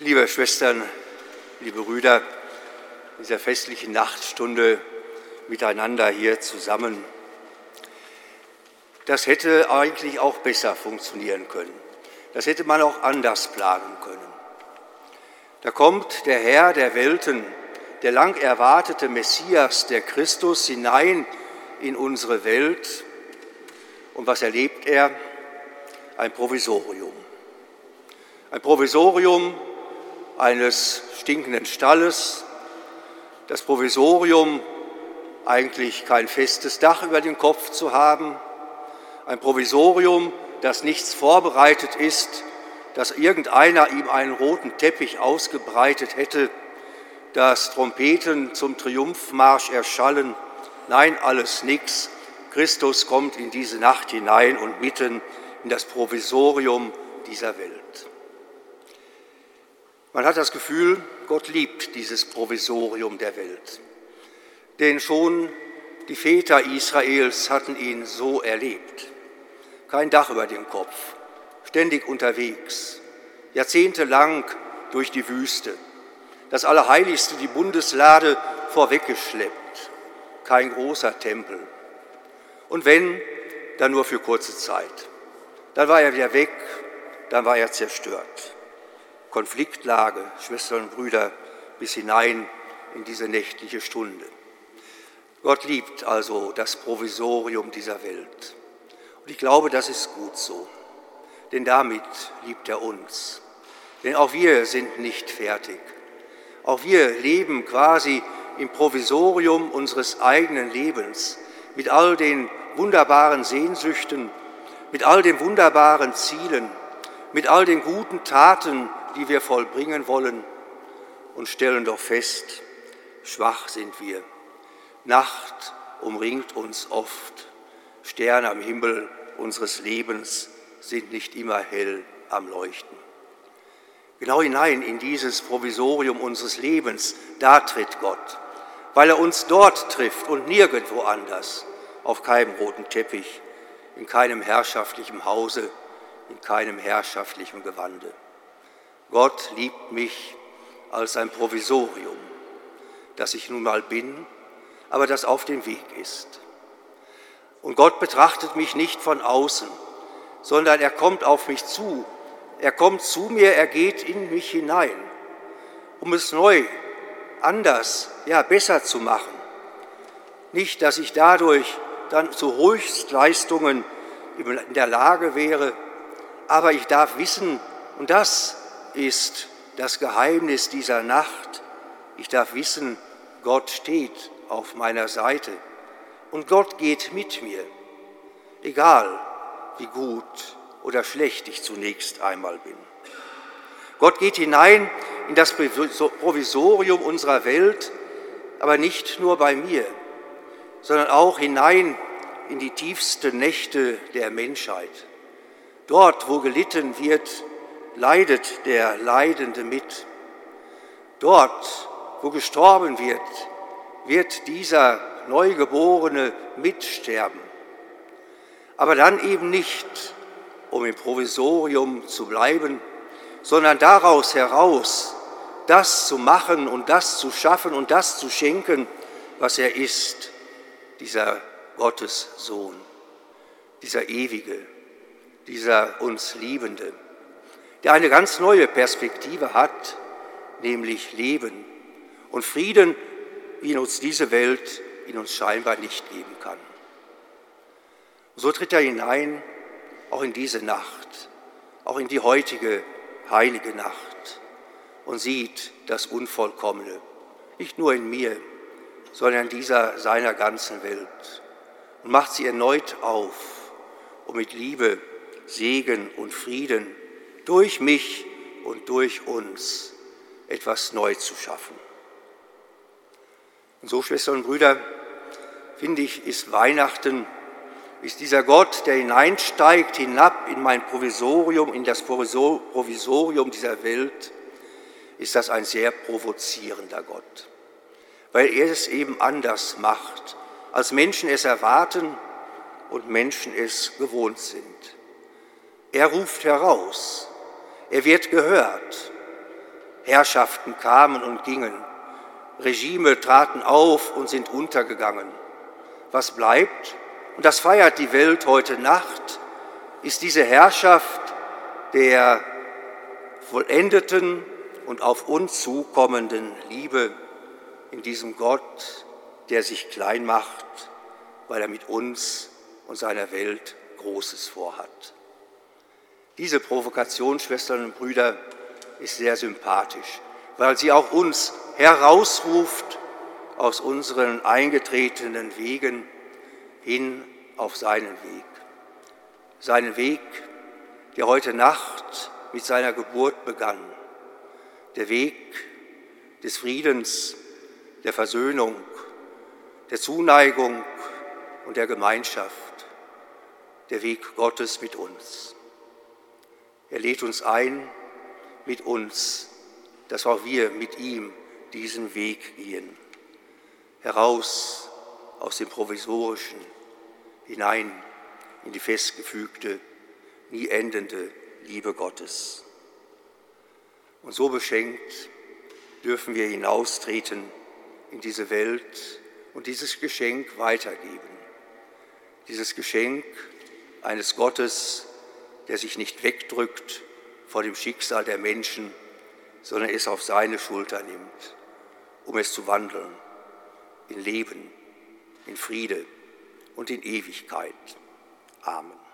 Liebe Schwestern, liebe Brüder, in dieser festlichen Nachtstunde miteinander hier zusammen. Das hätte eigentlich auch besser funktionieren können. Das hätte man auch anders planen können. Da kommt der Herr der Welten, der lang erwartete Messias, der Christus, hinein in unsere Welt. Und was erlebt er? Ein Provisorium. Ein Provisorium, eines stinkenden Stalles, das Provisorium, eigentlich kein festes Dach über dem Kopf zu haben, ein Provisorium, das nichts vorbereitet ist, dass irgendeiner ihm einen roten Teppich ausgebreitet hätte, dass Trompeten zum Triumphmarsch erschallen. Nein, alles nix. Christus kommt in diese Nacht hinein und mitten in das Provisorium dieser Welt. Man hat das Gefühl, Gott liebt dieses Provisorium der Welt. Denn schon die Väter Israels hatten ihn so erlebt. Kein Dach über dem Kopf, ständig unterwegs, jahrzehntelang durch die Wüste. Das Allerheiligste, die Bundeslade, vorweggeschleppt. Kein großer Tempel. Und wenn, dann nur für kurze Zeit. Dann war er wieder weg, dann war er zerstört. Konfliktlage, Schwestern und Brüder, bis hinein in diese nächtliche Stunde. Gott liebt also das Provisorium dieser Welt. Und ich glaube, das ist gut so, denn damit liebt er uns. Denn auch wir sind nicht fertig. Auch wir leben quasi im Provisorium unseres eigenen Lebens mit all den wunderbaren Sehnsüchten, mit all den wunderbaren Zielen, mit all den guten Taten, die wir vollbringen wollen und stellen doch fest, schwach sind wir. Nacht umringt uns oft. Sterne am Himmel unseres Lebens sind nicht immer hell am Leuchten. Genau hinein in dieses Provisorium unseres Lebens, da tritt Gott, weil er uns dort trifft und nirgendwo anders, auf keinem roten Teppich, in keinem herrschaftlichen Hause, in keinem herrschaftlichen Gewande. Gott liebt mich als ein Provisorium, das ich nun mal bin, aber das auf dem Weg ist. Und Gott betrachtet mich nicht von außen, sondern er kommt auf mich zu. Er kommt zu mir, er geht in mich hinein, um es neu, anders, ja besser zu machen. Nicht, dass ich dadurch dann zu Höchstleistungen in der Lage wäre, aber ich darf wissen, und das ist das Geheimnis dieser Nacht. Ich darf wissen, Gott steht auf meiner Seite und Gott geht mit mir, egal wie gut oder schlecht ich zunächst einmal bin. Gott geht hinein in das Provisorium unserer Welt, aber nicht nur bei mir, sondern auch hinein in die tiefsten Nächte der Menschheit. Dort, wo gelitten wird, leidet der Leidende mit. Dort, wo gestorben wird, wird dieser Neugeborene mitsterben. Aber dann eben nicht, um im Provisorium zu bleiben, sondern daraus heraus das zu machen und das zu schaffen und das zu schenken, was er ist, dieser Gottes Sohn, dieser Ewige, dieser uns Liebende der eine ganz neue Perspektive hat, nämlich Leben und Frieden, wie uns diese Welt in uns scheinbar nicht geben kann. So tritt er hinein, auch in diese Nacht, auch in die heutige heilige Nacht und sieht das Unvollkommene, nicht nur in mir, sondern in dieser seiner ganzen Welt und macht sie erneut auf, um mit Liebe, Segen und Frieden durch mich und durch uns etwas neu zu schaffen. Und so, Schwestern und Brüder, finde ich, ist Weihnachten, ist dieser Gott, der hineinsteigt, hinab in mein Provisorium, in das Provisorium dieser Welt, ist das ein sehr provozierender Gott, weil er es eben anders macht, als Menschen es erwarten und Menschen es gewohnt sind. Er ruft heraus, er wird gehört. Herrschaften kamen und gingen, Regime traten auf und sind untergegangen. Was bleibt, und das feiert die Welt heute Nacht, ist diese Herrschaft der vollendeten und auf uns zukommenden Liebe in diesem Gott, der sich klein macht, weil er mit uns und seiner Welt Großes vorhat. Diese Provokation, Schwestern und Brüder, ist sehr sympathisch, weil sie auch uns herausruft aus unseren eingetretenen Wegen hin auf seinen Weg. Seinen Weg, der heute Nacht mit seiner Geburt begann. Der Weg des Friedens, der Versöhnung, der Zuneigung und der Gemeinschaft. Der Weg Gottes mit uns. Er lädt uns ein, mit uns, dass auch wir mit ihm diesen Weg gehen. Heraus aus dem Provisorischen, hinein in die festgefügte, nie endende Liebe Gottes. Und so beschenkt dürfen wir hinaustreten in diese Welt und dieses Geschenk weitergeben. Dieses Geschenk eines Gottes, der sich nicht wegdrückt vor dem Schicksal der Menschen, sondern es auf seine Schulter nimmt, um es zu wandeln in Leben, in Friede und in Ewigkeit. Amen.